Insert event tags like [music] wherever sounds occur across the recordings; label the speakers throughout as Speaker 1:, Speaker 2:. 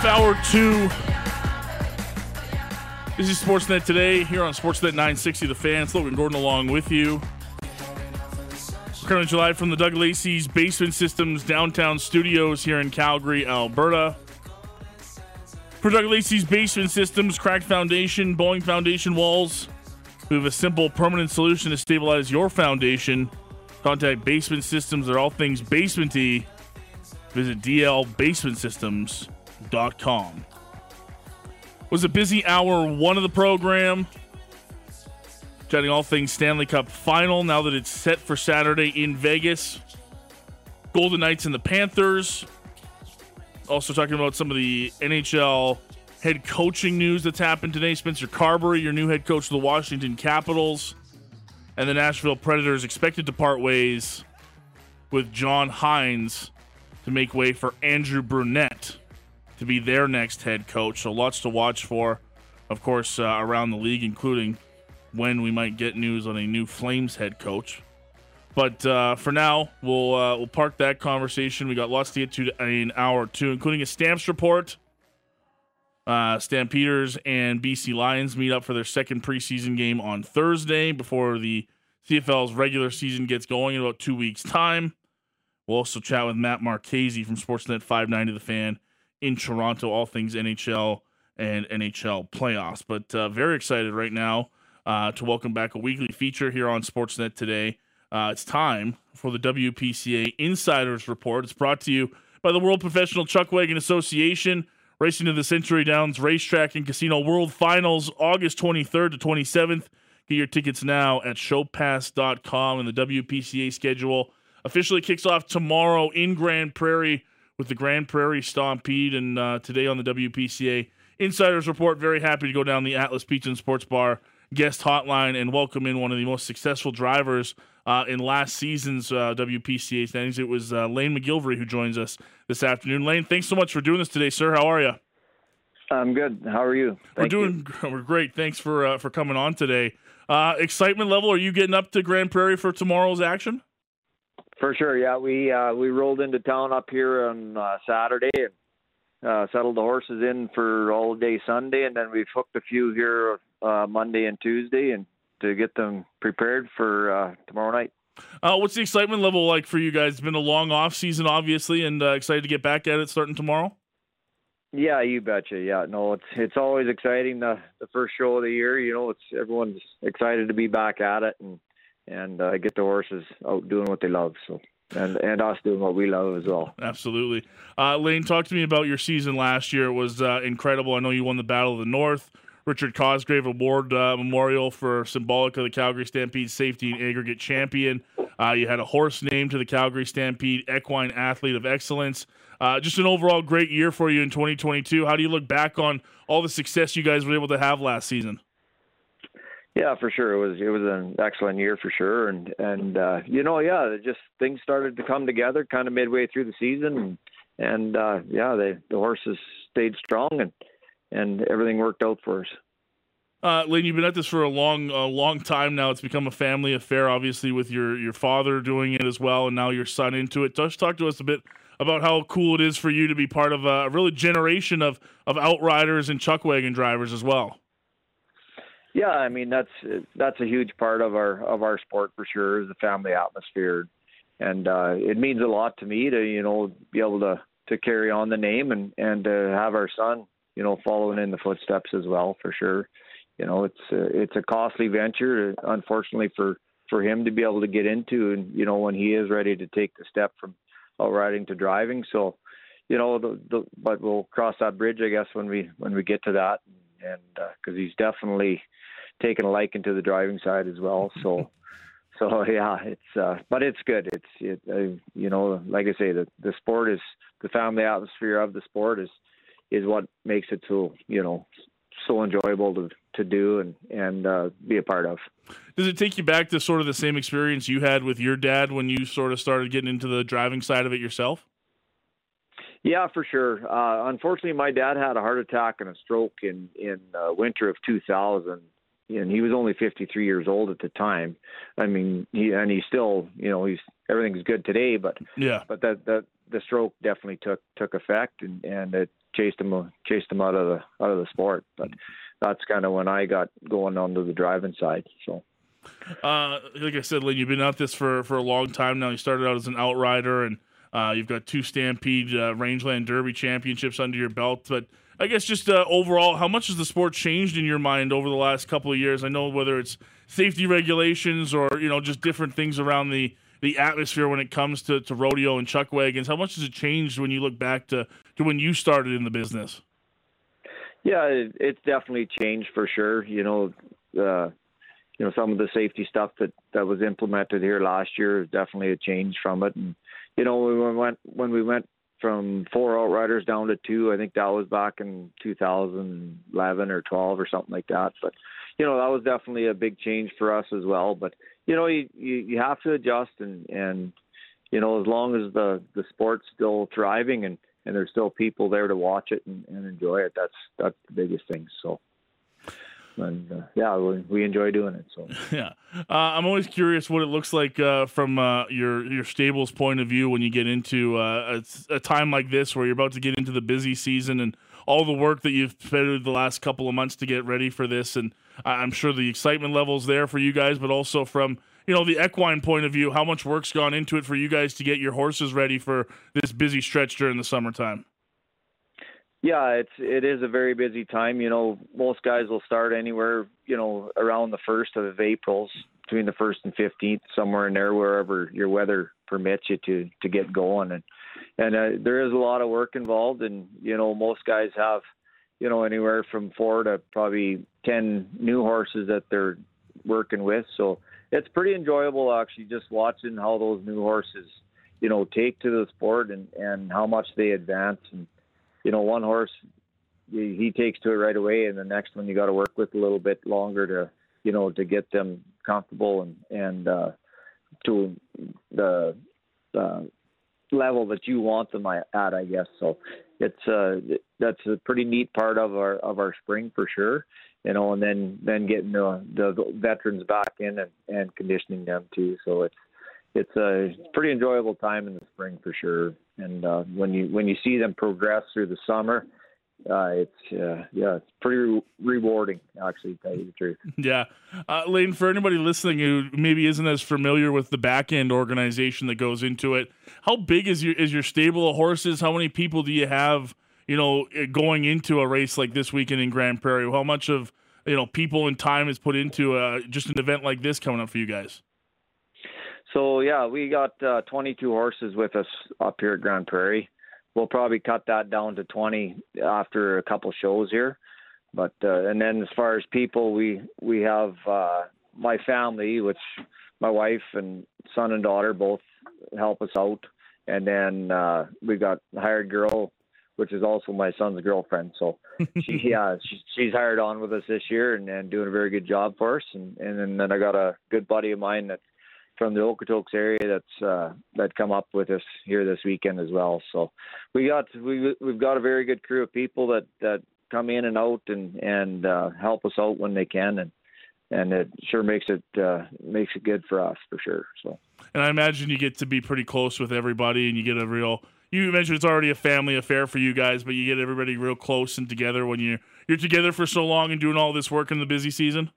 Speaker 1: Off hour two. This is Sportsnet today here on Sportsnet 960 The Fans. Logan Gordon along with you. To live from the Doug Lacey's Basement Systems downtown studios here in Calgary, Alberta. For Doug Lacey's Basement Systems, cracked foundation, bowling foundation walls. We have a simple, permanent solution to stabilize your foundation. Contact Basement Systems. They're all things basementy. Visit DL Basement Systems com. Was a busy hour one of the program. Chatting all things Stanley Cup final now that it's set for Saturday in Vegas. Golden Knights and the Panthers. Also talking about some of the NHL head coaching news that's happened today. Spencer Carberry, your new head coach of the Washington Capitals. And the Nashville Predators expected to part ways with John Hynes to make way for Andrew Brunette to be their next head coach. So lots to watch for, of course, uh, around the league, including when we might get news on a new Flames head coach. But uh, for now, we'll uh, we'll park that conversation. We got lots to get to in hour two, including a Stamps report. Uh, Stampeders and BC Lions meet up for their second preseason game on Thursday before the CFL's regular season gets going in about two weeks' time. We'll also chat with Matt Marchese from Sportsnet 590 The Fan in Toronto, all things NHL and NHL playoffs. But uh, very excited right now uh, to welcome back a weekly feature here on Sportsnet today. Uh, it's time for the WPCA Insiders Report. It's brought to you by the World Professional Chuckwagon Association. Racing to the Century Downs Racetrack and Casino World Finals, August 23rd to 27th. Get your tickets now at showpass.com. And the WPCA schedule officially kicks off tomorrow in Grande Prairie with the Grande Prairie Stampede. And uh, today on the WPCA Insiders Report, very happy to go down the Atlas Pizza and Sports Bar guest hotline and welcome in one of the most successful drivers uh, in last season's uh, WPCA standings. It was uh, Layne MacGillivray who joins us this afternoon. Layne, thanks so much for doing this today, sir. How are you?
Speaker 2: I'm good. How are you?
Speaker 1: Thank we're doing. You. [laughs] We're great. Thanks for uh, for coming on today. Uh, excitement level? Are you getting up to Grande Prairie for tomorrow's action?
Speaker 2: For sure, yeah. We uh, we rolled into town up here on uh, Saturday and uh, settled the horses in for all day Sunday, and then we've hooked a few here uh, Monday and Tuesday, and to get them prepared for uh, tomorrow night.
Speaker 1: Uh, what's the excitement level like for you guys? It's been a long off season, obviously, and uh, excited to get back at it starting tomorrow.
Speaker 2: Yeah, you betcha. Yeah, no, it's it's always exciting the the first show of the year. You know, it's everyone's excited to be back at it, and and uh, get the horses out doing what they love. So and and us doing what we love as well.
Speaker 1: Absolutely, uh, Layne. Talk to me about your season last year. It was uh, incredible. I know you won the Battle of the North. Richard Cosgrave Award uh, Memorial for symbolic of the Calgary Stampede Safety and Aggregate Champion. Uh, you had a horse named to the Calgary Stampede Equine Athlete of Excellence. Uh, just an overall great year for you in 2022. How do you look back on all the success you guys were able to have last season?
Speaker 2: Yeah, for sure. It was it was an excellent year for sure, and and uh, you know, yeah, just things started to come together kind of midway through the season, and and uh, yeah, the horses stayed strong, and and everything worked out for us.
Speaker 1: Uh, Layne, you've been at this for a long, a long time now. It's become a family affair, obviously, with your your father doing it as well, and now your son into it. Just talk to us a bit about how cool it is for you to be part of a really generation of of outriders and chuckwagon drivers as well.
Speaker 2: Yeah, I mean that's that's a huge part of our of our sport for sure is the family atmosphere, and uh, it means a lot to me to you know be able to to carry on the name and and to have our son you know following in the footsteps as well for sure. You know it's it's a costly venture, unfortunately for for him to be able to get into, and you know when he is ready to take the step from riding to driving. So, you know, the, the but we'll cross that bridge, I guess, when we when we get to that and because uh, he's definitely taken a liking to the driving side as well. [laughs] So. so yeah, it's uh, but it's good. It's it, uh, you know, like I say, the the sport is the family atmosphere of the sport is is what makes it so you know so enjoyable to to do and and uh, be a part of.
Speaker 1: Does it take you back to sort of the same experience you had with your dad when you sort of started getting into the driving side of it yourself?
Speaker 2: Yeah, for sure. Uh, unfortunately, my dad had a heart attack and a stroke in in uh, winter of 2000, and he was only 53 years old at the time. I mean, he and he's still, you know, he's everything's good today, but
Speaker 1: yeah,
Speaker 2: but that that the stroke definitely took took effect, and and it chased him chased him out of the out of the sport. But that's kind of when I got going onto the driving side. So.
Speaker 1: Uh, like I said, Layne, you've been at this for, for a long time now. You started out as an outrider, and uh, you've got two Stampede uh, Rangeland Derby championships under your belt. But I guess just uh, overall, how much has the sport changed in your mind over the last couple of years? I know whether it's safety regulations or you know just different things around the the atmosphere when it comes to, to rodeo and chuck wagons. How much has it changed when you look back to, to when you started in the business?
Speaker 2: Yeah, it, it's definitely changed for sure. You know, uh, you know some of the safety stuff that that was implemented here last year is definitely a change from it. And you know, when we went when we went from four outriders down to two. I think that was back in 2011 or 12 or something like that. But you know, that was definitely a big change for us as well. But you know, you you, you have to adjust and and you know, as long as the the sport's still thriving and and there's still people there to watch it and, and enjoy it, that's that's the biggest thing. So and uh, yeah, we, we, enjoy doing it. So [laughs]
Speaker 1: yeah, uh, I'm always curious what it looks like uh, from uh, your your stable's point of view when you get into uh, a, a, time like this, where you're about to get into the busy season and all the work that you've spent the last couple of months to get ready for this. And I'm sure the excitement levels there for you guys, but also from you know the equine point of view, how much work's gone into it for you guys to get your horses ready for this busy stretch during the summertime.
Speaker 2: Yeah, it's it is a very busy time. You know, most guys will start anywhere, you know, around the first of April, between the first and fifteenth, somewhere in there, wherever your weather permits you to to get going. And and uh, there is a lot of work involved, and you know, most guys have, you know, anywhere from four to probably ten new horses that they're working with. So it's pretty enjoyable actually, just watching how those new horses, you know, take to the sport and and how much they advance and you know, one horse he takes to it right away, and the next one you got to work with a little bit longer to, you know, to get them comfortable and and uh, to the uh, level that you want them at, I guess. So it's uh, that's a pretty neat part of our of our spring for sure. You know, and then then getting the the veterans back in and, and conditioning them too. So it's it's a pretty enjoyable time in the spring for sure. And uh, when you when you see them progress through the summer, uh, it's uh, yeah, it's pretty re- rewarding actually. To tell you the truth. [laughs]
Speaker 1: Yeah, uh, Layne. For anybody listening who maybe isn't as familiar with the back end organization that goes into it, how big is your is your stable of horses? How many people do you have? You know, going into a race like this weekend in Grande Prairie, how much of you know people and time is put into uh, just an event like this coming up for you guys?
Speaker 2: So yeah, we got uh, 22 horses with us up here at Grande Prairie. We'll probably cut that down to 20 after a couple shows here. But uh, and then as far as people, we we have uh, my family, which my wife and son and daughter both help us out, and then uh, we got hired girl, which is also my son's girlfriend. So [laughs] she yeah she, she's hired on with us this year and, and doing a very good job for us. And and then I got a good buddy of mine that from the Okotoks area that's uh, that come up with us here this weekend as well. So we got we we've got a very good crew of people that that come in and out and and uh, help us out when they can and and it sure makes it uh, makes it good for us for sure. So
Speaker 1: and I imagine you get to be pretty close with everybody and you get a real you mentioned it's already a family affair for you guys, but you get everybody real close and together when you you're together for so long and doing all this work in the busy season.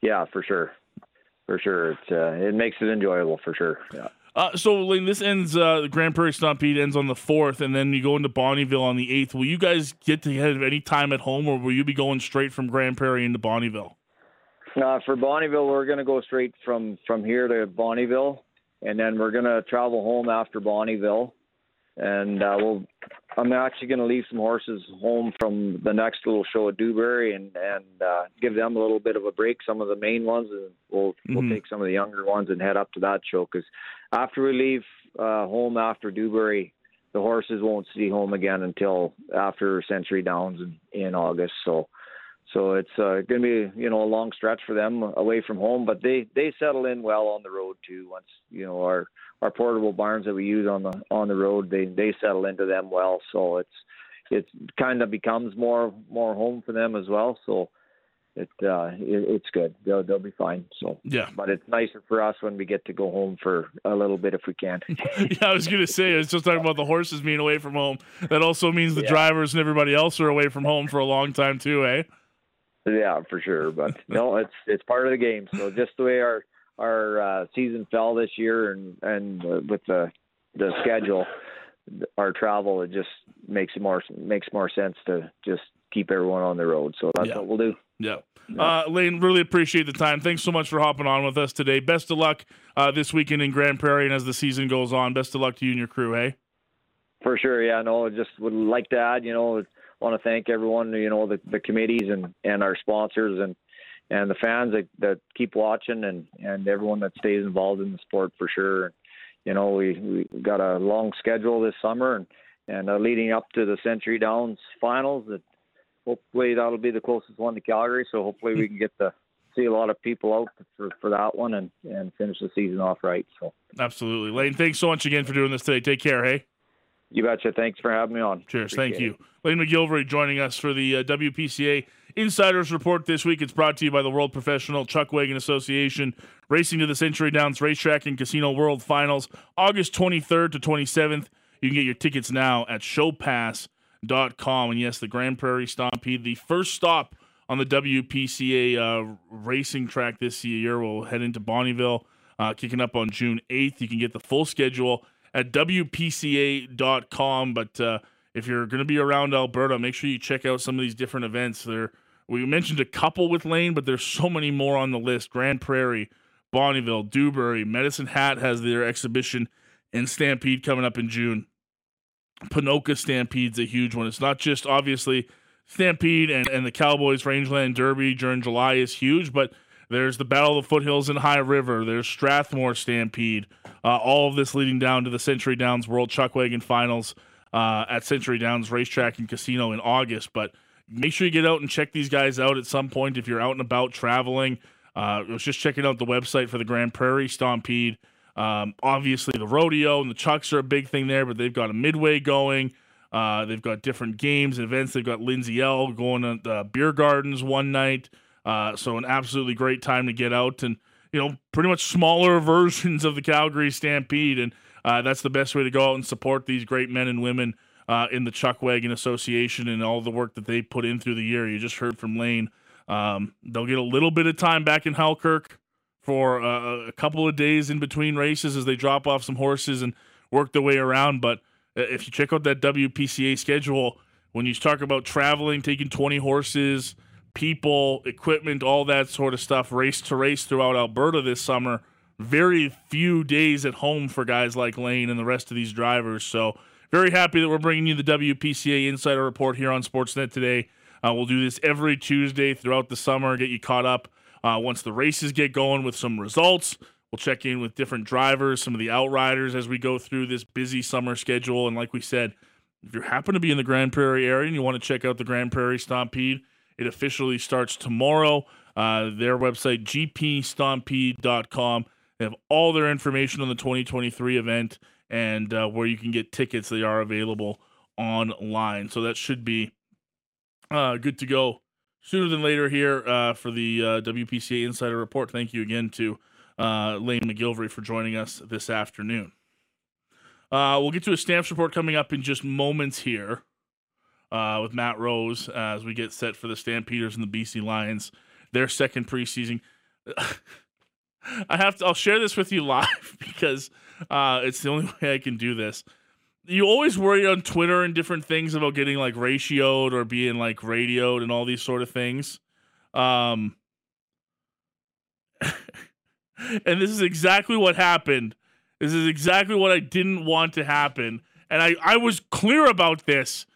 Speaker 2: Yeah, for sure for sure. It's uh, it makes it enjoyable for sure. Yeah.
Speaker 1: Uh, so Layne, this ends. Uh, the Grande Prairie Stampede ends on the fourth, and then you go into Bonnyville on the eighth. Will you guys get to have any time at home, or will you be going straight from Grande Prairie into Bonnyville?
Speaker 2: Uh, for Bonnyville, we're going to go straight from from here to Bonnyville, and then we're going to travel home after Bonnyville, and uh, we'll I'm actually going to leave some horses home from the next little show at Dewberry and and uh, give them a little bit of a break. Some of the main ones, and we'll mm-hmm. we'll take some of the younger ones and head up to that show. Because after we leave uh, home after Dewberry, the horses won't see home again until after Century Downs in, in August. So so it's uh, going to be you know a long stretch for them away from home, but they they settle in well on the road too. Once you know our our portable barns that we use on the on the road, they they settle into them well. So it's it kind of becomes more more home for them as well. So it, uh, it it's good. They'll they'll be fine. So
Speaker 1: yeah,
Speaker 2: but it's nicer for us when we get to go home for a little bit if we can. [laughs]
Speaker 1: yeah, I was gonna say it's just talking about the horses being away from home. That also means the yeah. drivers and everybody else are away from home for a long time too, eh?
Speaker 2: Yeah, for sure. But [laughs] no, it's it's part of the game. So just the way our our uh, season fell this year, and and uh, with the the schedule, our travel, it just makes it more makes more sense to just keep everyone on the road. So that's yeah. what we'll do.
Speaker 1: Yeah. Uh, Layne, really appreciate the time. Thanks so much for hopping on with us today. Best of luck uh, this weekend in Grande Prairie and as the season goes on. Best of luck to you and your crew, hey?
Speaker 2: For sure, yeah. No, I just would like to add, you know, want to thank everyone, you know, the, the committees and, and our sponsors and and the fans that, that keep watching and, and everyone that stays involved in the sport for sure. You know, we, we got a long schedule this summer and, and uh, leading up to the Century Downs finals. That hopefully that'll be the closest one to Calgary. So hopefully we can get to see a lot of people out for, for that one and, and finish the season off right. So
Speaker 1: absolutely, Layne. Thanks so much again for doing this today. Take care. Hey.
Speaker 2: You betcha. Thanks for having me on.
Speaker 1: Cheers. Appreciate Thank you. It. Layne MacGillivray joining us for the uh, WPCA Insiders Report this week. It's brought to you by the World Professional Chuckwagon Association. Racing to the Century Downs Racetrack and Casino World Finals, August 23rd to 27th. You can get your tickets now at showpass.com. And yes, the Grande Prairie Stampede, the first stop on the WPCA uh, racing track this year. We'll head into Bonnyville, uh, kicking up on June 8th. You can get the full schedule at WPCA.com. But uh, if you're going to be around Alberta, make sure you check out some of these different events. There, we mentioned a couple with Layne, but there's so many more on the list. Grande Prairie, Bonnyville, Dewberry, Medicine Hat has their exhibition and Stampede coming up in June. Ponoka Stampede's a huge one. It's not just obviously Stampede and, and the Cowboys Rangeland Derby during July is huge, but there's the Battle of the Foothills in High River. There's Strathmore Stampede. Uh, all of this leading down to the Century Downs World Chuckwagon Finals uh, at Century Downs Racetrack and Casino in August. But make sure you get out and check these guys out at some point if you're out and about traveling. Uh, I was just checking out the website for the Grande Prairie Stampede. Um, obviously, the rodeo and the chucks are a big thing there, but they've got a midway going. Uh, they've got different games and events. They've got Lindsay Ell going to the beer gardens one night. Uh, so an absolutely great time to get out and you know pretty much smaller [laughs] versions of the Calgary Stampede, and uh, that's the best way to go out and support these great men and women uh, in the Chuckwagon Association and all the work that they put in through the year. You just heard from Layne. Um, they'll get a little bit of time back in Halkirk for uh, a couple of days in between races as they drop off some horses and work their way around. But uh, if you check out that WPCA schedule, when you talk about traveling, taking 20 horses, people, equipment, all that sort of stuff, race to race throughout Alberta this summer. Very few days at home for guys like Layne and the rest of these drivers. So, very happy that we're bringing you the WPCA Insider Report here on Sportsnet today. Uh, we'll do this every Tuesday throughout the summer, get you caught up uh, once the races get going with some results. We'll check in with different drivers, some of the outriders as we go through this busy summer schedule. And like we said, if you happen to be in the Grande Prairie area and you want to check out the Grande Prairie Stampede, it officially starts tomorrow. Uh, their website, gpstampede.com. They have all their information on the 2023 event and uh, where you can get tickets. They are available online. So that should be uh, good to go sooner than later here uh, for the uh, WPCA Insider Report. Thank you again to uh, Layne MacGillivray for joining us this afternoon. Uh, we'll get to a stamps report coming up in just moments here uh, with Matt Rose as we get set for the Stampeders and the BC Lions, their second preseason. [laughs] I have to. I'll share this with you [laughs] live because uh, it's the only [laughs] way I can do this. You always worry on Twitter and different things about getting like ratioed or being like radioed and all these sort of things. Um, and this is exactly what happened. This is exactly what I didn't want to happen and I I was clear about this.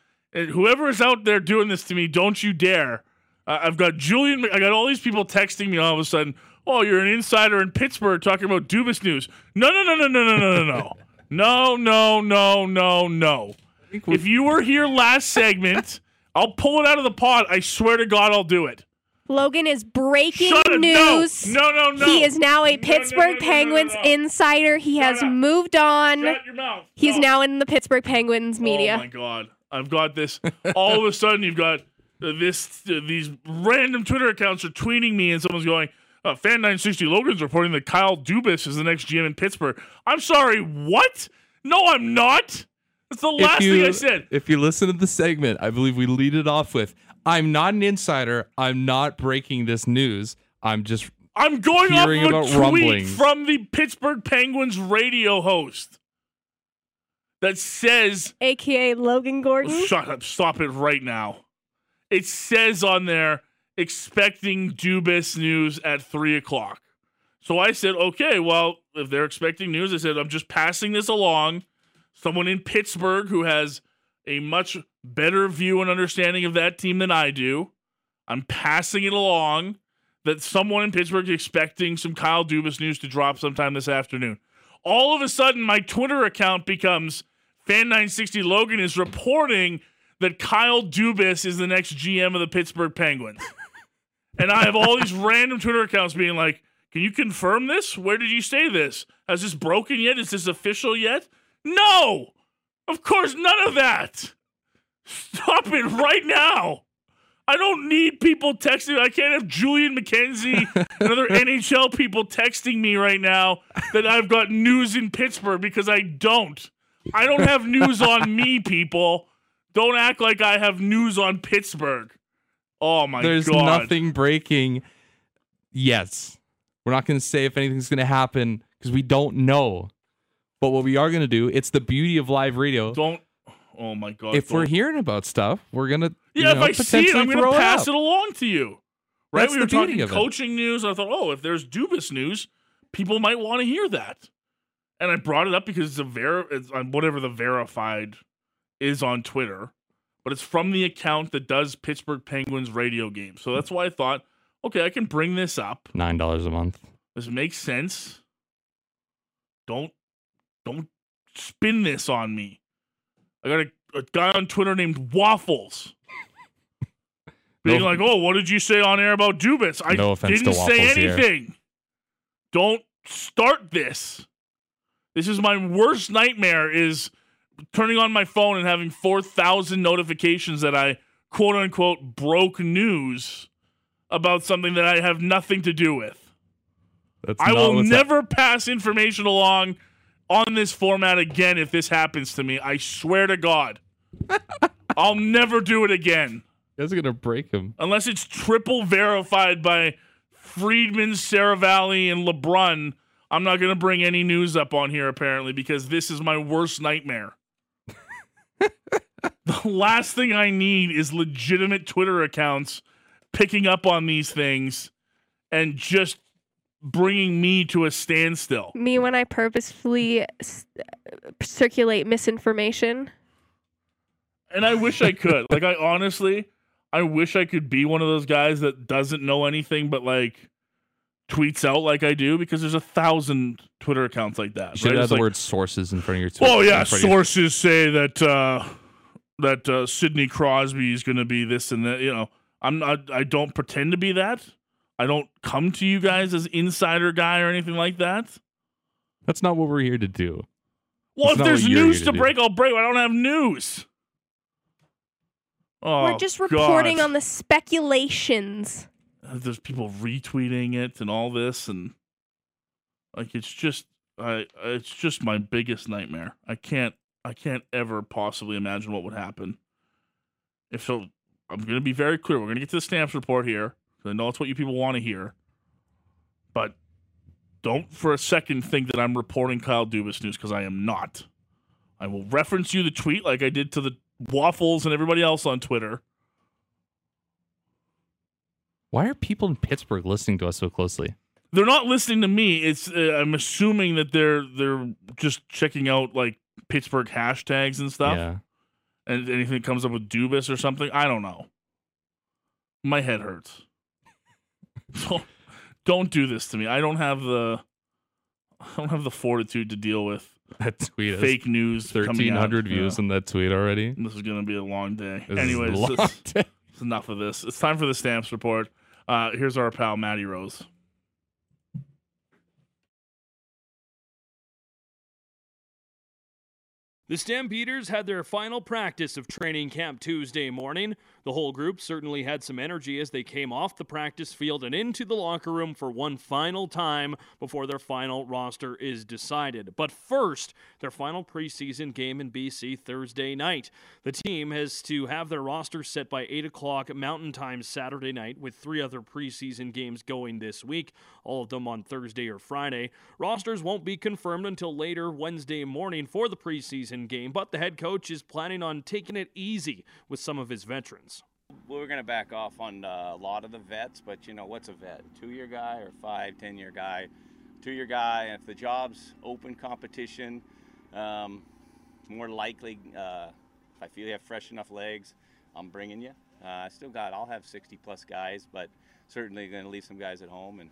Speaker 1: Whoever is out there doing this to me, don't you dare. Uh, I've got Julian. I got all these people texting me all of a sudden. Oh, you're an insider in Pittsburgh talking about Dubas news. No, no, no, no, no, no, no, no, no, no, no, no, no, no. If you were here last segment, I'll pull it out of the pot. I swear to God, I'll do it.
Speaker 3: Logan is breaking
Speaker 1: Shut
Speaker 3: news.
Speaker 1: No, no, no, no.
Speaker 3: He is now a
Speaker 1: No, no, no,
Speaker 3: Pittsburgh
Speaker 1: no, no, no,
Speaker 3: Penguins insider. He
Speaker 1: Shut
Speaker 3: has
Speaker 1: up.
Speaker 3: moved on.
Speaker 1: Shut your mouth.
Speaker 3: He's now in the Pittsburgh Penguins media.
Speaker 1: Oh my god, I've got this. All of a sudden, you've got uh, this. Uh, these random Twitter accounts are tweeting me, and someone's going, uh, "Fan 960 Logan's reporting that Kyle Dubas is the next GM in Pittsburgh." I'm sorry, what? No, I'm not. That's the last thing I said.
Speaker 4: If you listen to the segment, I believe we lead it off with I'm not an insider. I'm not breaking this news. I'm just
Speaker 1: I'm going off of a tweet
Speaker 4: rumblings.
Speaker 1: from the Pittsburgh Penguins radio host that says
Speaker 3: AKA Logan Gordon.
Speaker 1: Oh, shut up. Stop it right now. It says on there, expecting Dubas news at 3 o'clock. So I said, okay, well, if they're expecting news, I said, I'm just passing this along. Someone in Pittsburgh who has a much better view and understanding of that team than I do. I'm passing it along that someone in Pittsburgh is expecting some Kyle Dubas news to drop sometime this afternoon. All of a sudden, my Twitter account becomes Fan960 Logan is reporting that Kyle Dubas is the next GM of the Pittsburgh Penguins. [laughs] and I have all these random Twitter accounts being like, can you confirm this? Where did you say this? Has this broken yet? Is this official yet? No! Of course, none of that. Stop it right now. I don't need people texting. I can't have Julian McKenzie and other [laughs] NHL people texting me right now that I've got news in Pittsburgh because I don't. I don't have news on me, [laughs] people. Don't act like I have news on Pittsburgh. Oh my
Speaker 4: there's
Speaker 1: god.
Speaker 4: There's nothing breaking. Yes, we're not going to say if anything's going to happen because we don't know. But what we are going to do, it's the beauty of live radio.
Speaker 1: Don't. Oh my god.
Speaker 4: if we're hearing about stuff, we're gonna
Speaker 1: Yeah,
Speaker 4: you know,
Speaker 1: if I see it,
Speaker 4: potentially
Speaker 1: I'm going
Speaker 4: throw
Speaker 1: to pass
Speaker 4: up.
Speaker 1: it along to you. Right?
Speaker 4: That's
Speaker 1: we were talking
Speaker 4: of it.
Speaker 1: coaching news. I thought, oh, if there's Dubas news, people might want to hear that. And I brought it up because it's a ver it's on whatever the verified is on Twitter, but it's from the account that does Pittsburgh Penguins radio games. So that's why I thought, okay, I can bring this up.
Speaker 4: Nine dollars a month.
Speaker 1: This makes sense. Don't don't spin this on me. I got a, a guy on Twitter named Waffles. [laughs] Being
Speaker 4: No-
Speaker 1: like, oh, what did you say on air about Dubas? I
Speaker 4: No
Speaker 1: didn't say
Speaker 4: Waffles here.
Speaker 1: anything. Don't start this. This is my worst nightmare is turning on my phone and having 4,000 notifications that I quote unquote broke news about something that I have nothing to do with.
Speaker 4: That's
Speaker 1: I will never pass information along on this format again if this happens to me. I swear to God. [laughs] I'll never do it again
Speaker 4: That's gonna break him.
Speaker 1: unless it's triple verified by Friedman, Seravalli, and LeBrun. I'm not going to bring any news up on here apparently because this is my worst nightmare. [laughs] the last thing I need is legitimate Twitter accounts picking up on these things and just bringing me to a standstill.
Speaker 3: Me when I purposefully s- circulate misinformation.
Speaker 1: And I wish I could. like I honestly, I wish I could be one of those guys that doesn't know anything but like tweets out like I do because there's a thousand Twitter accounts like that.
Speaker 4: You should
Speaker 1: right?
Speaker 4: have
Speaker 1: It's
Speaker 4: the
Speaker 1: like,
Speaker 4: word sources in front of your Twitter.
Speaker 1: Oh yeah,
Speaker 4: in your-
Speaker 1: sources say that uh that uh Sidney Crosby is going to be this and that, you know. I'm not I don't pretend to be that. I don't come to you guys as insider guy or anything like that.
Speaker 4: That's not what we're here to do.
Speaker 1: Well,
Speaker 4: That's
Speaker 1: if there's news to
Speaker 4: to
Speaker 1: break, I'll break. I don't have news. Oh,
Speaker 3: We're just reporting
Speaker 1: God.
Speaker 3: on the speculations.
Speaker 1: Uh, there's people retweeting it and all this and like it's just I it's just my biggest nightmare. I can't I can't ever possibly imagine what would happen. If so I'm going to be very clear. We're going to get to the stamps report here. I know it's what you people want to hear. But don't for a second think that I'm reporting Kyle Dubas news because I am not. I will reference you the tweet like I did to the waffles and everybody else on Twitter.
Speaker 4: Why are people in Pittsburgh listening to us so closely?
Speaker 1: they're not listening to me. It's uh, I'm assuming that they're they're just checking out like Pittsburgh hashtags and stuff.
Speaker 4: Yeah.
Speaker 1: And anything that comes up with Dubas or something. I don't know. My head hurts. So [laughs] don't do this to me. I don't have the I don't have the fortitude to deal with
Speaker 4: That tweet has
Speaker 1: fake news.
Speaker 4: 1,300 views
Speaker 1: Yeah.
Speaker 4: in that tweet already.
Speaker 1: This is gonna be a long day.
Speaker 4: This is a
Speaker 1: Anyways,
Speaker 4: long
Speaker 1: this-
Speaker 4: day.
Speaker 1: It's enough of this. It's time for the stamps report. Uh, here's our pal Matty Rose.
Speaker 5: The Stampeders had their final practice of training camp Tuesday morning. The whole group certainly had some energy as they came off the practice field and into the locker room for one final time before their final roster is decided. But first, their final preseason game in BC Thursday night. The team has to have their roster set by 8 o'clock Mountain Time Saturday night, with three other preseason games going this week, all of them on Thursday or Friday. Rosters won't be confirmed until later Wednesday morning for the preseason game, but the head coach is planning on taking it easy with some of his veterans.
Speaker 6: We're going to back off on uh, a lot of the vets, but you know, what's a vet? Two year guy or five, ten year guy? Two year guy, if the job's open competition, um, more likely, uh, if I feel you have fresh enough legs, I'm bringing you. Uh, I still got, I'll have 60 plus guys, but certainly going to leave some guys at home and,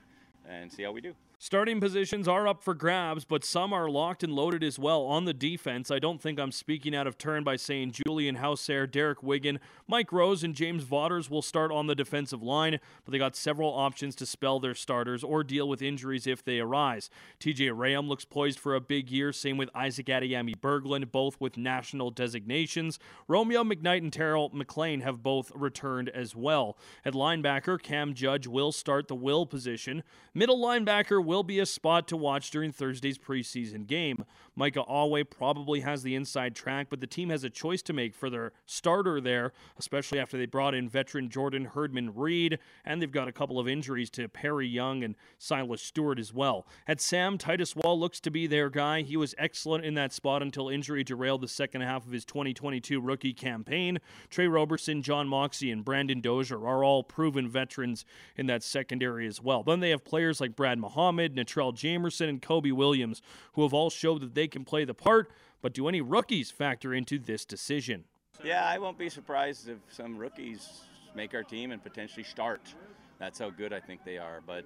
Speaker 6: and see how we do.
Speaker 5: Starting positions are up for grabs, but some are locked and loaded as well on the defense. I don't think I'm speaking out of turn by saying Julian Howsare, Derek Wiggan, Mike Rose, and James Vaughters will start on the defensive line, but they got several options to spell their starters or deal with injuries if they arise. TJ Rayam looks poised for a big year, same with Isaac Adeyemi Berglund, both with national designations. Romeo McKnight and Terrell McLean have both returned as well. At linebacker, Cam Judge will start the will position. Middle linebacker will be a spot to watch during Thursday's preseason game. Micah Awe probably has the inside track, but the team has a choice to make for their starter there, especially after they brought in veteran Jordan Herdman Reed, and they've got a couple of injuries to Perry Young and Silas Stewart as well. At Sam, Titus Wall looks to be their guy. He was excellent in that spot until injury derailed the second half of his 2022 rookie campaign. Tre Roberson, John Moxey, and Brandon Dozier are all proven veterans in that secondary as well. Then they have players like Brad Muhammad, Natrell Jamerson, and Kobe Williams, who have all showed that they can play the part. But do any rookies factor into this decision?
Speaker 6: Yeah, I won't be surprised if some rookies make our team and potentially start. That's how good I think they are. But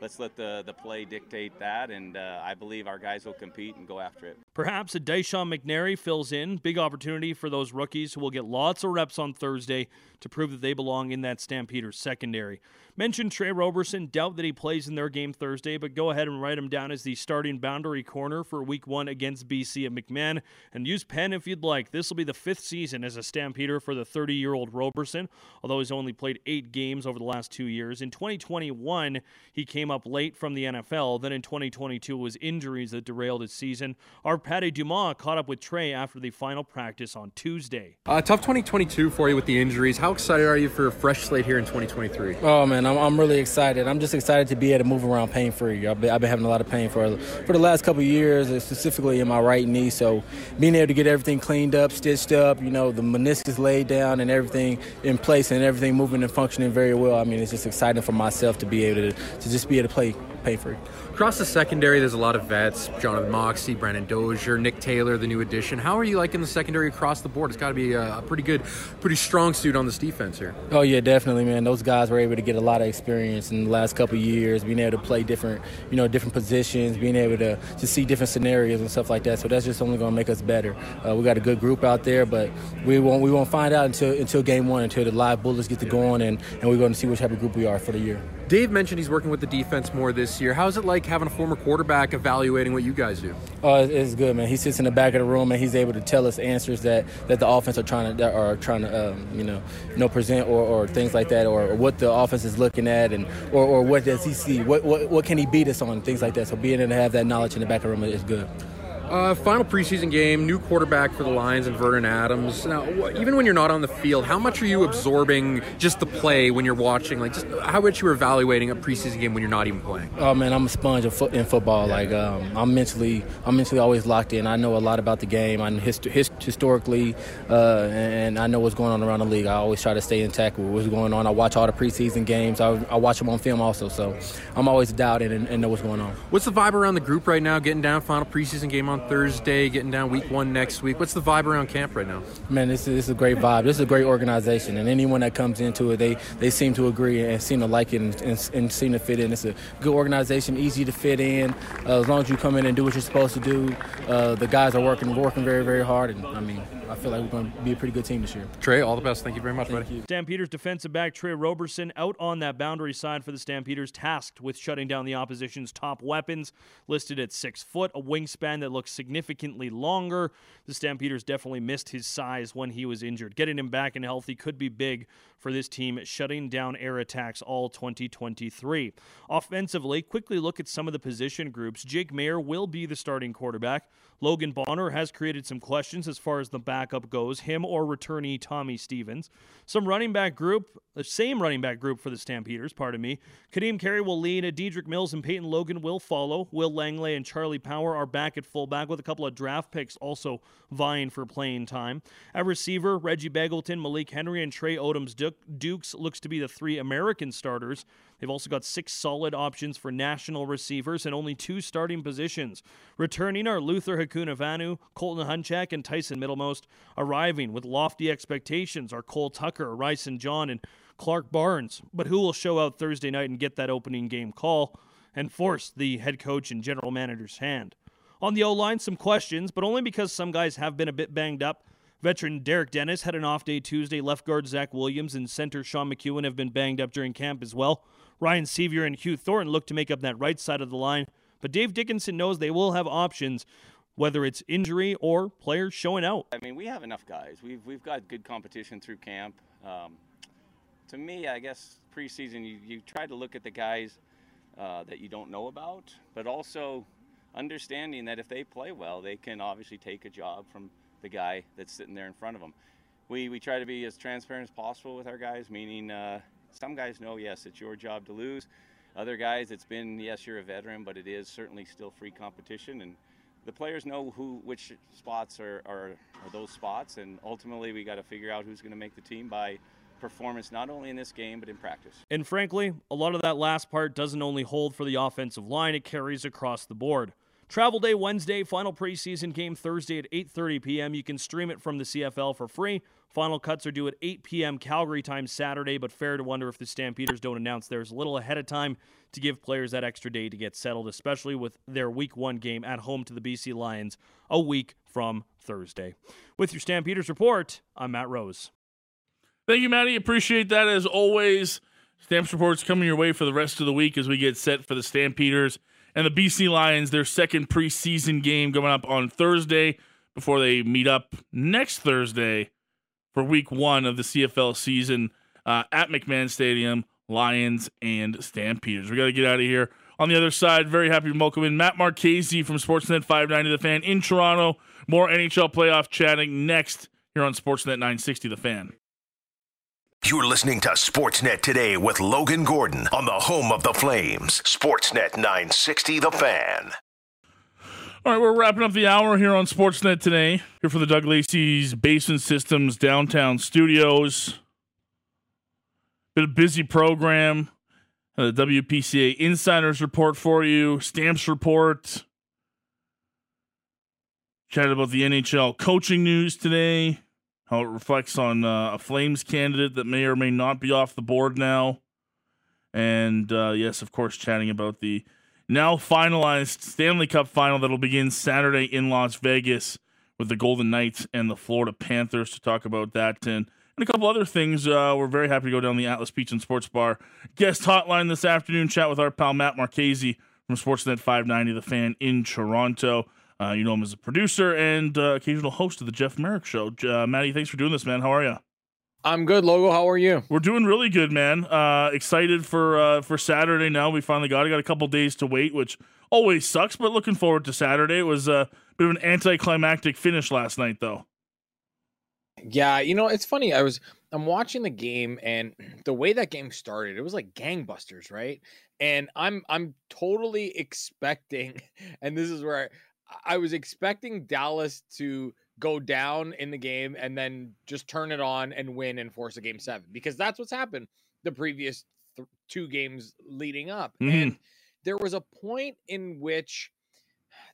Speaker 6: let's let the, the play dictate that, and uh, I believe our guys will compete and go after it.
Speaker 5: Perhaps a Deshaun McNary fills in. Big opportunity for those rookies who will get lots of reps on Thursday to prove that they belong in that Stampeders secondary. Mentioned Tre Roberson. Doubt that he plays in their game Thursday, but go ahead and write him down as the starting boundary corner for week one against BC at McMahon. And use pen if you'd like. This will be the fifth season as a Stampeder for the 30 year old Roberson, although he's only played eight games over the last two years. In 2021, he came up late from the NFL. Then in 2022, it was injuries that derailed his season. Our Patty Dumas caught up with Tre after the final practice on Tuesday.
Speaker 7: Uh, tough 2022 for you with the injuries. How excited are you for a fresh slate here in 2023?
Speaker 8: Oh man, I'm, I'm really excited. I'm just excited to be able to move around pain free. I've been, I've been having a lot of pain for for the last couple of years, uh, specifically in my right knee. So being able to get everything cleaned up, stitched up, you know, the meniscus laid down and everything in place and everything moving and functioning very well. I mean, it's just exciting for myself to be able to to just be able to play pain free.
Speaker 7: Across the secondary, there's a lot of vets: Jonathan Moxey, Brandon Dozier, Nick Taylor, the new addition. How are you liking the secondary across the board? It's got to be a, a pretty good, pretty strong suit on this defense here.
Speaker 8: Oh yeah, definitely, man. Those guys were able to get a lot of experience in the last couple years, being able to play different, you know, different positions, being able to to see different scenarios and stuff like that. So that's just only going to make us better. Uh, we got a good group out there, but we won't we won't find out until until game one, until the live bullets get to going, and and we're going to see which type of group we are for the year.
Speaker 7: Dave mentioned he's working with the defense more this year. How's it like having a former quarterback evaluating what you guys do?
Speaker 8: Oh, it's- it's good, man. He sits in the back of the room and he's able to tell us answers that, that the offense are trying to are trying to um, you know you know present or, or things like that or, what the offense is looking at and or, or what does he see? What, what what can he beat us on? Things like that. So being able to have that knowledge in the back of the room is good.
Speaker 7: Uh, final preseason game, new quarterback for the Lions and Vernon Adams. Now, wh- even when you're not on the field, how much are you absorbing just the play when you're watching? Like, just how much you're evaluating a preseason game when you're not even playing?
Speaker 8: Oh man, I'm a sponge in, foot, in football. Like um, I'm mentally, I'm mentally always locked in. I know a lot about the game. I'm hist- hist- historically, uh, and I know what's going on around the league. I always try to stay intact with what's going on. I watch all the preseason games. I, I watch them on film also, so I'm always doubting and, and know what's going on.
Speaker 7: What's the vibe around the group right now? Getting down, final preseason game on Thursday, getting down week one next week. What's the vibe around camp right now?
Speaker 8: Man, this is, this is a great vibe. This is a great organization, and anyone that comes into it, they, they seem to agree and seem to like it and, and, and seem to fit in. It's a good organization, easy to fit in. Uh, as long as you come in and do what you're supposed to do, uh, the guys are working working very very hard, and I mean, I feel like we're going to be a pretty good team this year.
Speaker 7: Tre, all the best. Thank you very much,
Speaker 8: Thank
Speaker 7: buddy.
Speaker 8: you.
Speaker 5: Stampeders defensive back Tre Roberson out on that boundary side for the Stampeders, tasked with shutting down the opposition's top weapons, listed at six foot, a wingspan that looks significantly longer. The Stampeders definitely missed his size when he was injured. Getting him back and healthy could be big for this team, shutting down air attacks all 2023. Offensively, quickly look at some of the position groups. Jake Maier will be the starting quarterback. Logan Bonner has created some questions as far as the backup goes, him or returnee Tommy Stevens. Some running back group, the same running back group for the Stampeders, pardon me. Kadeem Carey will lead, Dedrick Mills and Peyton Logan will follow. Will Langley and Charlie Power are back at fullback with a couple of draft picks also vying for playing time. At receiver, Reggie Begelton, Malik Henry, and Trey Odoms Dukes looks to be the three American starters. They've also got six solid options for national receivers and only two starting positions. Returning are Luther Hakunavanhu, Colton Hunchak, and Tyson Middlemost. Arriving with lofty expectations are Cole Tucker, Ryson John, and Clark Barnes. But who will show out Thursday night and get that opening game call and force the head coach and general manager's hand? On the O line, some questions, but only because some guys have been a bit banged up. Veteran Derek Dennis had an off day Tuesday. Left guard Zach Williams and center Sean McEwen have been banged up during camp as well. Ryan Sceviour and Hugh Thornton look to make up that right side of the line, but Dave Dickenson knows they will have options, whether it's injury or players showing out.
Speaker 6: I mean, we have enough guys. We've we've got good competition through camp. Um, to me, I guess preseason you, you try to look at the guys uh, that you don't know about, but also understanding that if they play well, they can obviously take a job from the guy that's sitting there in front of them. We we try to be as transparent as possible with our guys, meaning uh, some guys know yes, it's your job to lose. Other guys, it's been yes, you're a veteran, but it is certainly still free competition and the players know who which spots are, are, are those spots and ultimately we got to figure out who's going to make the team by performance not only in this game but in practice
Speaker 5: And frankly, a lot of that last part doesn't only hold for the offensive line, it carries across the board. Travel day Wednesday, final preseason game Thursday at 8:30 p.m. You can stream it from the CFL for free. Final cuts are due at 8 p.m. Calgary time Saturday, but fair to wonder if the Stampeders don't announce theirs a little ahead of time to give players that extra day to get settled, especially with their week 1 game at home to the BC Lions a week from Thursday. With your Stampeders report, I'm Matt Rose.
Speaker 1: Thank you, Maddie. Appreciate that as always. Stamps reports coming your way for the rest of the week as we get set for the Stampeders and the BC Lions, their second preseason game going up on Thursday before they meet up next Thursday for week one of the CFL season uh, at McMahon Stadium, Lions and Stampeders. We got to get out of here. On the other side, very happy to welcome in Matt Marchese from Sportsnet 590 The Fan in Toronto. More NHL playoff chatting next here on Sportsnet 960 The Fan.
Speaker 9: You're listening to Sportsnet today with Logan Gordon on the home of the Flames. Sportsnet 960 The Fan.
Speaker 1: All right, we're wrapping up the hour here on Sportsnet today. Here for the Doug Lacey's Basin Systems downtown studios. Been a busy program. Uh, the WPCA Insiders Report for you, Stamps Report. Chatted about the NHL coaching news today, how it reflects on uh, a Flames candidate that may or may not be off the board now. And uh, yes, of course, chatting about the now finalized Stanley Cup final that'll begin Saturday in Las Vegas with the Golden Knights and the Florida Panthers to talk about that and, and a couple other things. Uh, we're very happy to go down the Atlas Beach and Sports Bar guest hotline this afternoon, chat with our pal Matt Marchese from Sportsnet 590, the fan in Toronto. Uh, you know him as a producer and uh, occasional host of the Jeff Merrick Show. Uh, Matty, thanks for doing this, man. How are you?
Speaker 10: I'm good, Logo. How are you?
Speaker 1: We're doing really good, man. Uh, excited for uh, for Saturday now. We finally got it. Got a couple days to wait, which always sucks, but looking forward to Saturday. It was a bit of an anticlimactic finish last night, though.
Speaker 10: Yeah, you know, it's funny. I was I'm watching the game and [clears throat] the way that game started, it was like gangbusters, right? And I'm I'm totally expecting, [laughs] and this is where I, was expecting Dallas to go down in the game and then just turn it on and win and force a game seven because that's what's happened the previous th- two games leading up.
Speaker 1: Mhm.
Speaker 10: And there was a point in which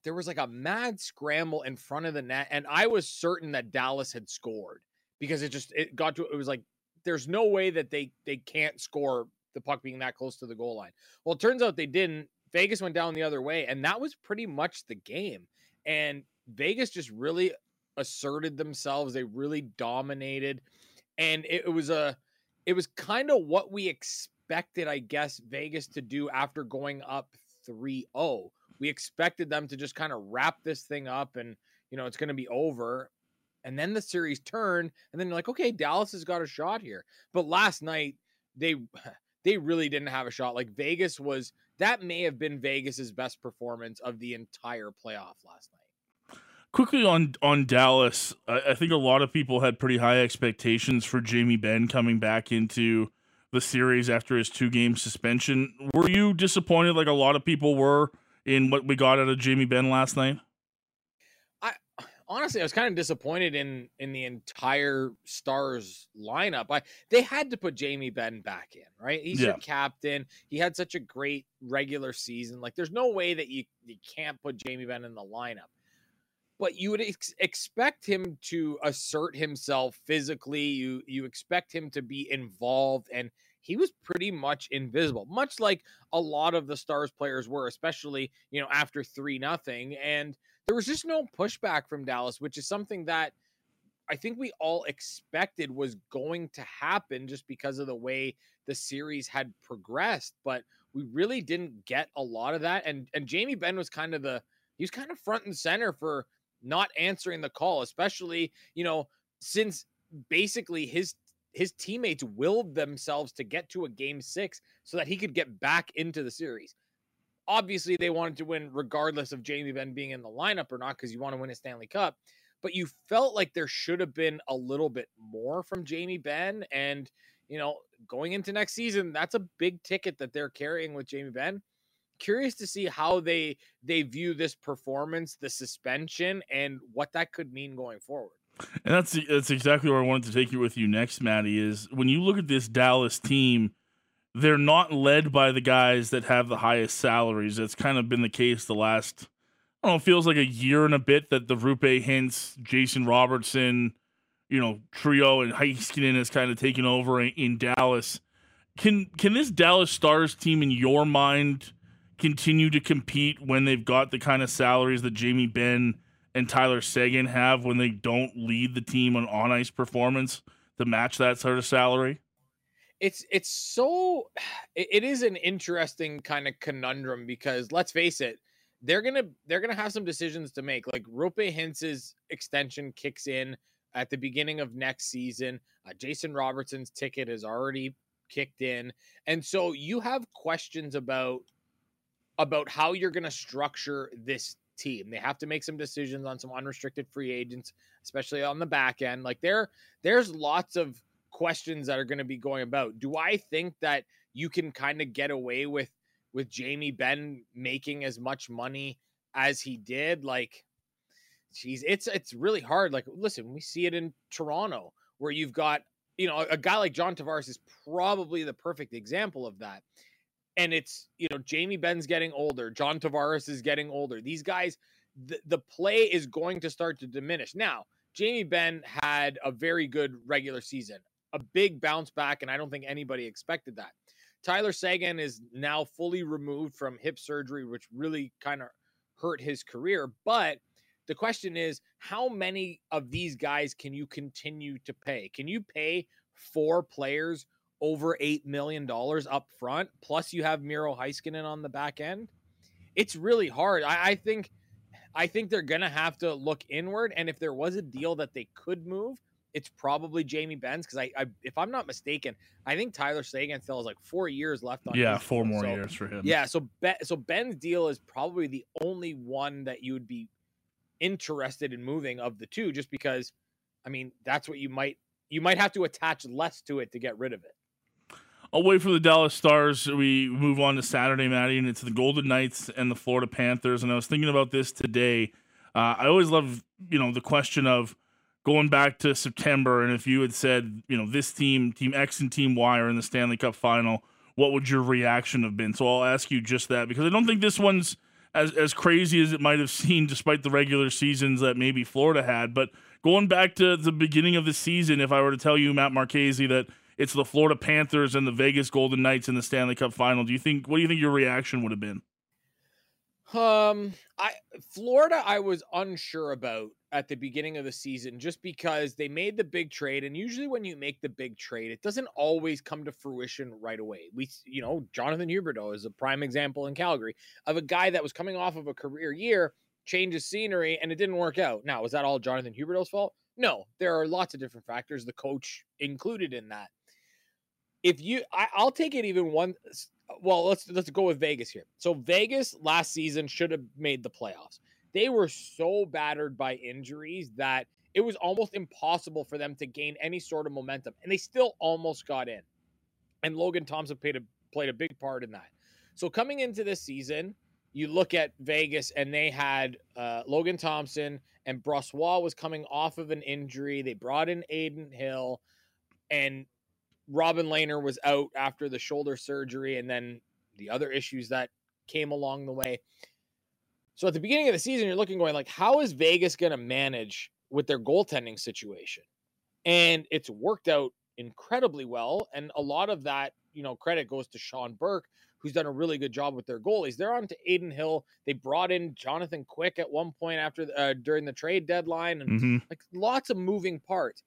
Speaker 10: there was like a mad scramble in front of the net, and I was certain that Dallas had scored because it just it got to it was like there's no way that they they can't score the puck being that close to the goal line. Well, it turns out they didn't. Vegas went down the other way, and that was pretty much the game. And Vegas just really asserted themselves. They really dominated, and it, it was a it was kind of what we expected, I guess, Vegas to do after going up 3-0. We expected them to just kind of wrap this thing up and you know it's going to be over and then the series turned and then you're like okay dallas has got a shot here but last night they [laughs] they really didn't have a shot like vegas was that may have been vegas's best performance of the entire playoff last night.
Speaker 1: Quickly on on dallas I, I think a lot of people had pretty high expectations for jamie Benn coming back into the series after his two game suspension. Were you disappointed like a lot of people were in what we got out of jamie Benn last night
Speaker 10: honestly, I was kind of disappointed in in the entire Stars lineup. I they had to put Jamie Benn back in, right? He's yeah. your captain. He had such a great regular season. Like, there's no way that you you can't put Jamie Benn in the lineup. But you would ex- expect him to assert himself physically. You you expect him to be involved, and he was pretty much invisible, much like a lot of the Stars players were, especially you know after three nothing and there was just no pushback from Dallas, which is something that I think we all expected was going to happen just because of the way the series had progressed, but we really didn't get a lot of that. And and Jamie Benn was kind of the he was kind of front and center for not answering the call, especially, you know, since basically his his teammates willed themselves to get to a game 6 so that he could get back into the series. Obviously, they wanted to win regardless of Jamie Benn being in the lineup or not because you want to win a Stanley Cup. But you felt like there should have been a little bit more from Jamie Benn. And, you know, going into next season, that's a big ticket that they're carrying with Jamie Benn. Curious to see how they they view this performance, the suspension, and what that could mean going forward.
Speaker 1: And that's that's exactly where I wanted to take you with you next, Maddie. Is when you look at this Dallas team, they're not led by the guys that have the highest salaries. That's kind of been the case the last, I don't know, it feels like a year and a bit that the Roope Hintz, Jason Robertson, you know, trio and Heiskanen has kind of taken over in, in Dallas. Can can this Dallas Stars team, in your mind, continue to compete when they've got the kind of salaries that Jamie Benn and Tyler Seguin have when they don't lead the team on on ice performance to match that sort of salary?
Speaker 10: It's it's so [sighs] it, is an interesting kind of conundrum because let's face it they're gonna they're gonna have some decisions to make like Roope Hintz's extension kicks in at the beginning of next season uh, Jason Robertson's ticket is already kicked in and so you have questions about about how you're to structure this team. They have to make some decisions on some unrestricted free agents, especially on the back end. Like there, there's lots of questions that are going to be going about. Do I think that you can kind of get away with with Jamie Benn making as much money as he did? Like, geez, it's it's really hard. Like, listen, we see it in Toronto where you've got you know a guy like John Tavares is probably the perfect example of that. And it's you know Jamie Benn's getting older, John Tavares is getting older. These guys, the, the play is going to start to diminish now. Jamie Benn had a very good regular season a big bounce back, and I don't think anybody expected that. Tyler Seguin is now fully removed from hip surgery, which really kind of hurt his career. But the question is, how many of these guys can you continue to pay? Can you pay four players over $8 million up front? Plus, you have Miro Heiskanen on the back end. It's really hard. I, I think. I think they're going to have to look inward. And if there was a deal that they could move, it's probably Jamie Benn's because I, I, if I'm not mistaken, I think Tyler Seguin still has like four years left on.
Speaker 1: Yeah, four deal. more so, years for him.
Speaker 10: Yeah, so Benn, so Benn's deal is probably the only one that you would be interested in moving of the two, just because, I mean, that's what you might you might have to attach less to it to get rid of it.
Speaker 1: Away from the Dallas Stars, we move on to Saturday, Maddie, and it's the Golden Knights and the Florida Panthers. And I was thinking about this today. Uh, I always love, you know, the question of going back to September, and if you had said, you know, this team, Team X and Team Y are in the Stanley Cup final, what would your reaction have been? So I'll ask you just that because I don't think this one's as as crazy as it might have seemed, despite the regular seasons that maybe Florida had. But going back to the beginning of the season, if I were to tell you, Matt Marchese, that it's the Florida Panthers and the Vegas Golden Knights in the Stanley Cup Final, do you think? What do you think your reaction would have been?
Speaker 10: Um, I Florida, I was unsure about at the beginning of the season just because they made the big trade, and usually when you make the big trade, it doesn't always come to fruition right away. We, you know, Jonathan Huberdeau is a prime example in Calgary of a guy that was coming off of a career year, changes scenery, and it didn't work out. Now, was that all Jonathan Huberdeau's fault? No, there are lots of different factors, the coach included in that. If you, I, I'll take it even one well, let's let's go with Vegas here. So Vegas last season should have made the playoffs. They were so battered by injuries that it was almost impossible for them to gain any sort of momentum, and they still almost got in. And Logan Thompson played a played a big part in that. So coming into this season, you look at Vegas, and they had uh, Logan Thompson and Brossoit was coming off of an injury. They brought in Adin Hill, and Robin Lehner was out after the shoulder surgery and then the other issues that came along the way. So at the beginning of the season, you're looking going like, how is Vegas going to manage with their goaltending situation? And it's worked out incredibly well. And a lot of that, you know, credit goes to Sean Burke, who's done a really good job with their goalies. They're on to Adin Hill. They brought in Jonathan Quick at one point after uh, during the trade deadline, and mm-hmm. like lots of moving parts.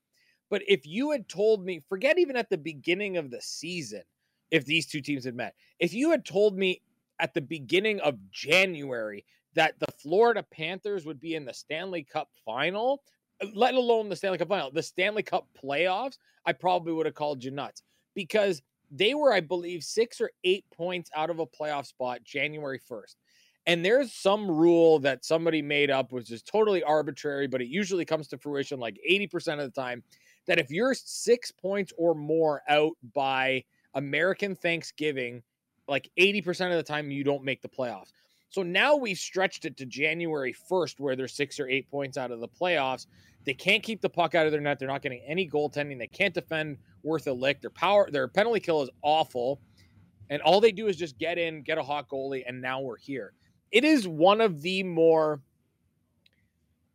Speaker 10: But if you had told me, forget even at the beginning of the season, if these two teams had met, if you had told me at the beginning of January that the Florida Panthers would be in the Stanley Cup final, let alone the Stanley Cup final, the Stanley Cup playoffs, I probably would have called you nuts because they were, I believe, six or eight points out of a playoff spot January 1st. And there's some rule that somebody made up, which is totally arbitrary, but it usually comes to fruition like 80% of the time that if you're six points or more out by American Thanksgiving, like 80% of the time you don't make the playoffs. So now we've stretched it to January 1st, where they're six or eight points out of the playoffs. They can't keep the puck out of their net. They're not getting any goaltending. They can't defend worth a lick. Their power, their penalty kill is awful. And all they do is just get in, get a hot goalie, and now we're here. It is one of the more,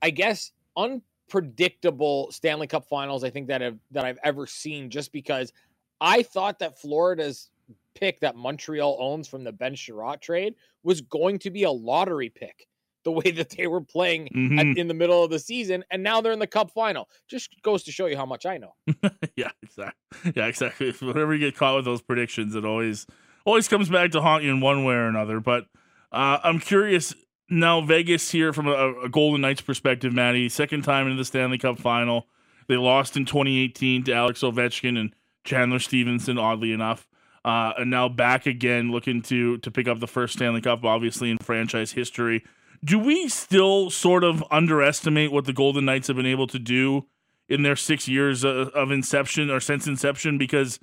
Speaker 10: I guess, un predictable Stanley Cup finals I think that have that I've ever seen just because I thought that Florida's pick that Montreal owns from the Ben Chiarot trade was going to be a lottery pick the way that they were playing mm-hmm. at, in the middle of the season and now they're in the cup final just goes to show you how much I know. [laughs]
Speaker 1: yeah, exactly. Yeah, [laughs] exactly. Whenever you get caught with those predictions it always always comes back to haunt you in one way or another, but uh, I'm curious now Vegas here from a, a, Golden Knights perspective, Maddie. Second time into the Stanley Cup final. They lost in 2018 to Alex Ovechkin and Chandler Stephenson, oddly enough. Uh, and now back again, looking to to pick up the first Stanley Cup, obviously in franchise history. Do we still sort of underestimate what the Golden Knights have been able to do in their six years of, of inception or since inception? Because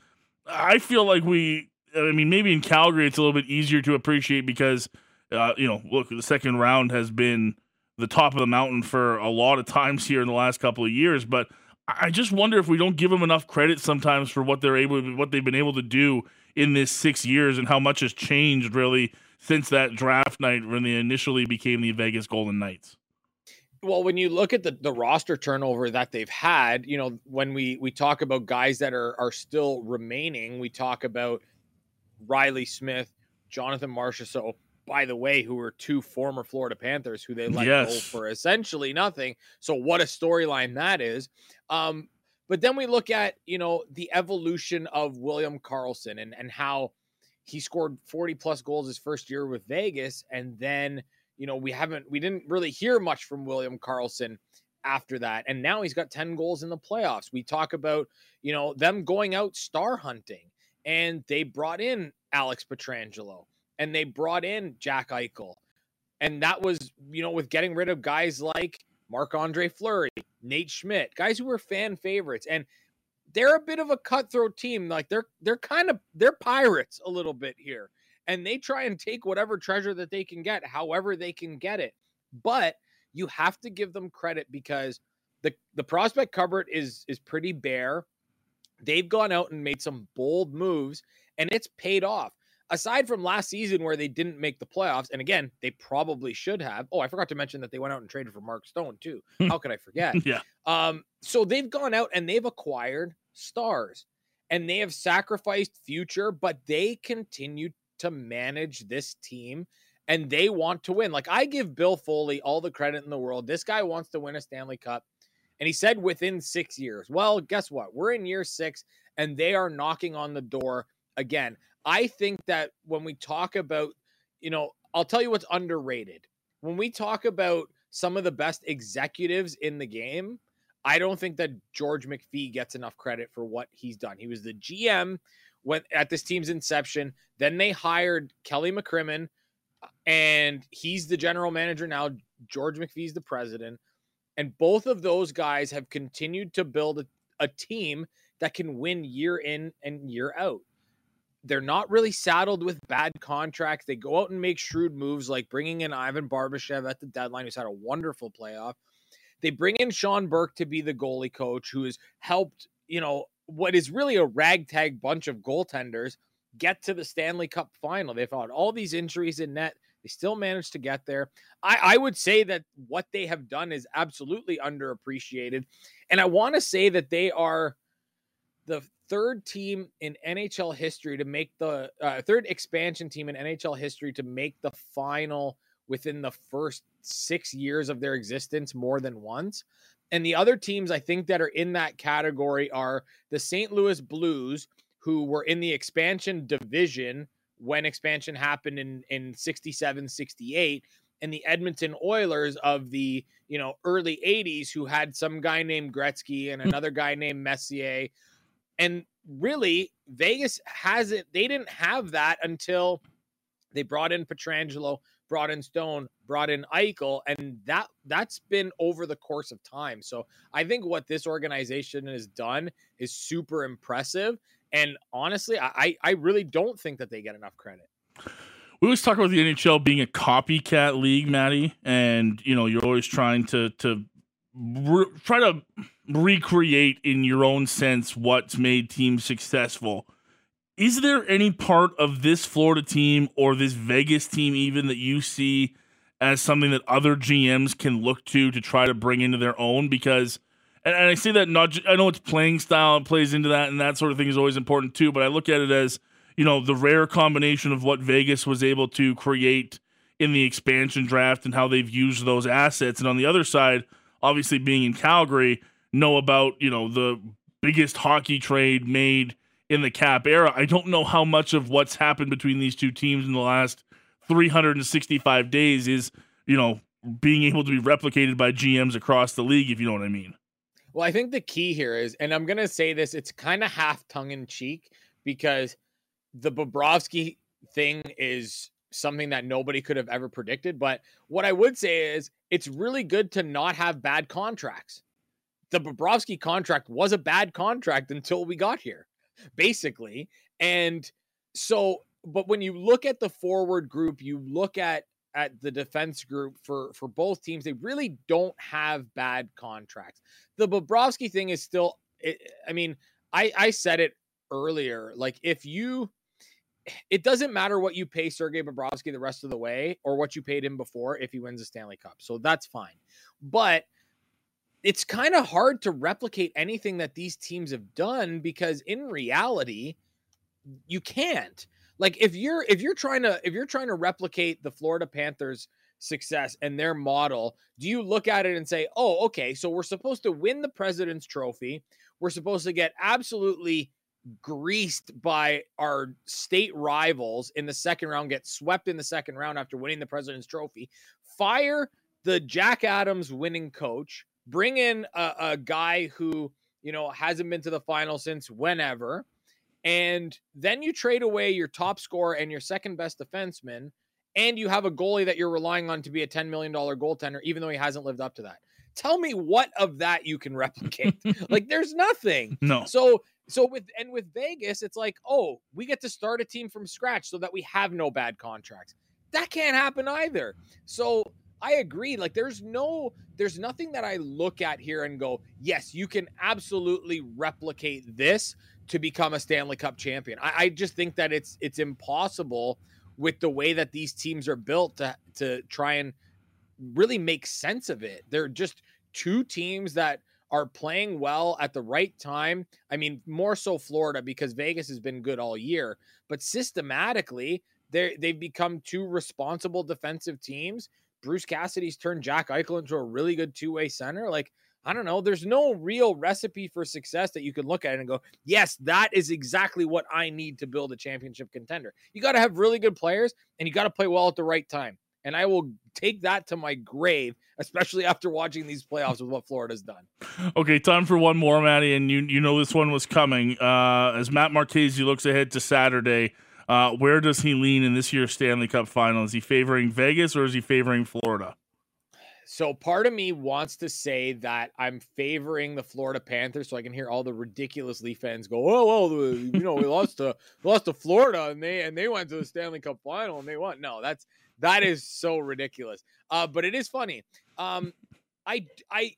Speaker 1: I feel like we, I mean, maybe in Calgary it's a little bit easier to appreciate because uh, you know, look, the second round has been the top of the mountain for a lot of times here in the last couple of years, but I just wonder if we don't give them enough credit sometimes for what they're able, what they've been able to do in this six years, and how much has changed really since that draft night when they initially became the Vegas Golden Knights.
Speaker 10: Well, when you look at the, the roster turnover that they've had, you know, when we we talk about guys that are are still remaining, we talk about Reilly Smith, Jonathan Marchessault, by the way, who were two former Florida Panthers who they let yes. go for essentially nothing. So what a storyline that is. Um, but then we look at, you know, the evolution of William Karlsson and, and how he scored 40 plus goals his first year with Vegas. And then, you know, we haven't, we didn't really hear much from William Karlsson after that. And now he's got 10 goals in the playoffs. We talk about, you know, them going out star hunting and they brought in Alex Pietrangelo and they brought in Jack Eichel. And that was, you know, with getting rid of guys like Marc Andre Fleury, Nate Schmidt, guys who were fan favorites. And they're a bit of a cutthroat team. Like they're they're kind of they're pirates a little bit here. And they try and take whatever treasure that they can get, however they can get it. But you have to give them credit because the the prospect cupboard is is pretty bare. They've gone out and made some bold moves and it's paid off aside from last season where they didn't make the playoffs, and again, they probably should have. Oh, I forgot to mention that they went out and traded for Mark Stone too. [laughs] How could I forget?
Speaker 1: yeah.
Speaker 10: Um, so they've gone out and they've acquired stars and they have sacrificed future, but they continue to manage this team and they want to win. Like I give Bill Foley all the credit in the world. This guy wants to win a Stanley Cup. And he said within six years. Well, guess what? We're in year six and they are knocking on the door again. I think that when we talk about, you know, I'll tell you what's underrated. When we talk about some of the best executives in the game, I don't think that George McPhee gets enough credit for what he's done. He was the GM when at this team's inception. Then they hired Kelly McCrimmon, and he's the general manager now. George McPhee's the president. And both of those guys have continued to build a, a team that can win year in and year out. They're not really saddled with bad contracts. They go out and make shrewd moves like bringing in Ivan Barbashev at the deadline, who's had a wonderful playoff. They bring in Sean Burke to be the goalie coach, who has helped, you know, what is really a ragtag bunch of goaltenders get to the Stanley Cup final. They've had all these injuries in net. They still managed to get there. I, I would say that what they have done is absolutely underappreciated. And I want to say that they are the third team in NHL history to make the uh, third expansion team in NHL history to make the final within the first six years of their existence more than once. And the other teams I think that are in that category are the St. Louis Blues, who were in the expansion division when expansion happened in, in 67, 68, and the Edmonton Oilers of the you know early 80s, who had some guy named Gretzky and another guy named Messier. And really, Vegas hasn't, they didn't have that until they brought in Pietrangelo, brought in Stone, brought in Eichel, and that that's been over the course of time. So I think what this organization has done is super impressive. And honestly, I I really don't think that they get enough credit.
Speaker 1: We always talk about the NHL being a copycat league, Maddie, and you know you're always trying to to re- try to recreate in your own sense what's made teams successful is there any part of this Florida team or this Vegas team even that you see as something that other GMs can look to to try to bring into their own? Because, and, and I say that not, I know it's playing style plays into that, and that sort of thing is always important too. But I look at it as you know the rare combination of what Vegas was able to create in the expansion draft and how they've used those assets, and on the other side, obviously being in Calgary, know about you know the biggest hockey trade made in the cap era. I don't know how much of what's happened between these two teams in the last 365 days is, you know, being able to be replicated by GMs across the league, if you know what I mean.
Speaker 10: Well, I think the key here is, and I'm going to say this, it's kind of half tongue in cheek because the Bobrovsky thing is something that nobody could have ever predicted. But what I would say is it's really good to not have bad contracts. The Bobrovsky contract was a bad contract until we got here basically. And so, but when you look at the forward group, you look at at the defense group for for both teams, they really don't have bad contracts. The Bobrovsky thing is still, I mean, I I said it earlier. Like if you, it doesn't matter what you pay Sergei Bobrovsky the rest of the way or what you paid him before if he wins a Stanley Cup. So that's fine. But it's kind of hard to replicate anything that these teams have done because in reality you can't. Like if you're if you're trying to if you're trying to replicate the Florida Panthers success and their model do you look at it and say oh okay so we're supposed to win the president's trophy. We're supposed to get absolutely greased by our state rivals in the second round get swept in the second round after winning the president's trophy. Fire the Jack Adams winning coach bring in a, a guy who you know hasn't been to the final since whenever and then you trade away your top scorer and your second best defenseman and you have a goalie that you're relying on to be a $10 million goaltender even though he hasn't lived up to that. Tell me what of that you can [laughs] replicate. Like there's nothing. [laughs]
Speaker 1: No.
Speaker 10: So so with and with vegas it's like oh we get to start a team from scratch so that we have no bad contracts. That can't happen either. So I agree. Like there's no there's nothing that I look at here and go, yes, you can absolutely replicate this to become a Stanley Cup champion. I, I just think that it's it's impossible with the way that these teams are built to to try and really make sense of it. They're just two teams that are playing well at the right time. I mean, more so Florida because Vegas has been good all year, but systematically, they they've become two responsible defensive teams. Bruce Cassidy's turned Jack Eichel into a really good two-way center. Like, I don't know, there's no real recipe for success that you can look at and go, "Yes, that is exactly what I need to build a championship contender." You got to have really good players and you got to play well at the right time. And I will take that to my grave, especially after watching these playoffs with what Florida's done.
Speaker 1: Okay, time for one more, Maddie, and you you know this one was coming. Uh, as Matt Marchese looks ahead to Saturday, uh, where does he lean in this year's Stanley Cup final? Is he favoring Vegas or is he favoring Florida?
Speaker 10: So part of me wants to say that I'm favoring the Florida Panthers, so I can hear all the ridiculous Leaf fans go, "Oh well, you know, we lost to lost to Florida, and they and they went to the Stanley Cup final, and they won." No, that's that is so ridiculous. Uh, but it is funny. Um, I I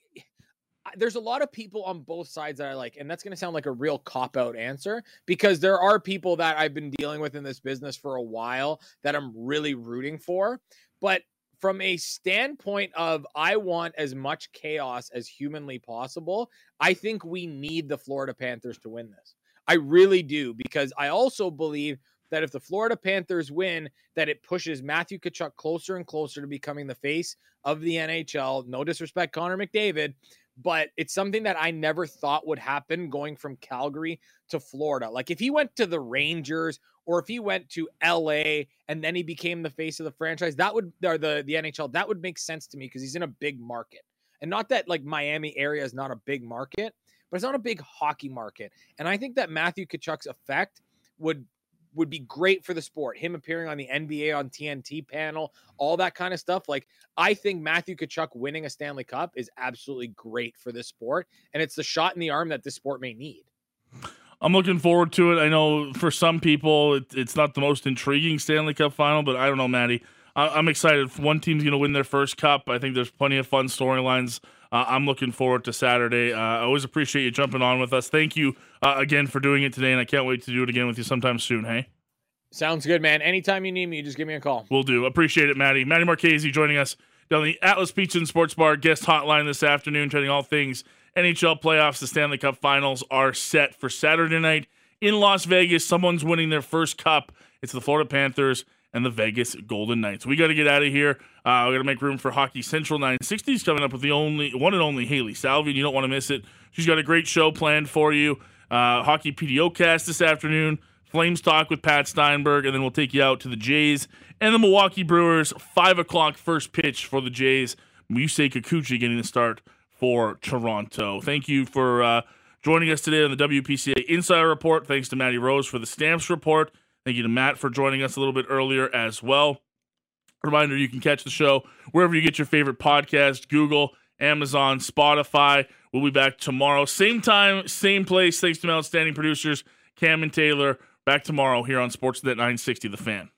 Speaker 10: there's a lot of people on both sides that I like, and that's going to sound like a real cop out answer because there are people that I've been dealing with in this business for a while that I'm really rooting for. But from a standpoint of I want as much chaos as humanly possible, I think we need the Florida Panthers to win this. I really do because I also believe that if the Florida Panthers win, that it pushes Matthew Tkachuk closer and closer to becoming the face of the NHL. No disrespect, Connor McDavid, but it's something that I never thought would happen going from Calgary to Florida. Like if he went to the Rangers or if he went to LA and then he became the face of the franchise, that would or the the NHL, that would make sense to me because he's in a big market. And not that like Miami area is not a big market, but it's not a big hockey market. And I think that Matthew Tkachuk's effect would would be great for the sport. Him appearing on the NBA on TNT panel, all that kind of stuff. Like, I think Matthew Tkachuk winning a Stanley Cup is absolutely great for this sport. And it's the shot in the arm that this sport may need.
Speaker 1: I'm looking forward to it. I know for some people it, it's not the most intriguing Stanley Cup final, but I don't know, Maddie. I, am excited. One team's going to win their first cup. I think there's plenty of fun storylines. Uh, I'm looking forward to Saturday. Uh, I always appreciate you jumping on with us. Thank you uh, again for doing it today, and I can't wait to do it again with you sometime soon. Hey.
Speaker 10: Sounds good, man. Anytime you need me, just give me a call.
Speaker 1: We'll do. Appreciate it, Maddie. Maddie Marchese joining us down the Atlas Pizza and Sports Bar guest hotline this afternoon, chatting all things NHL playoffs. The Stanley Cup finals are set for Saturday night in Las Vegas. Someone's winning their first cup. It's the Florida Panthers and the Vegas Golden Knights. We got to get out of here. Uh, we got to make room for Hockey Central 960s coming up with the only one and only Hailey Salvian. You don't want to miss it. She's got a great show planned for you. Uh, Hockey PDOcast this afternoon. Flames talk with Pat Steinberg, and then we'll take you out to the Jays and the Milwaukee Brewers. Five o'clock first pitch for the Jays. Yusei Kikuchi getting the start for Toronto. Thank you for uh, joining us today on the WPCA Insider Report. Thanks to Matty Rose for the Stamps Report. Thank you to Matt for joining us a little bit earlier as well. Reminder you can catch the show wherever you get your favorite podcast Google, Amazon, Spotify. We'll be back tomorrow. Same time, same place. Thanks to my outstanding producers, Cam and Taylor. Back tomorrow here on Sportsnet 960 The Fan.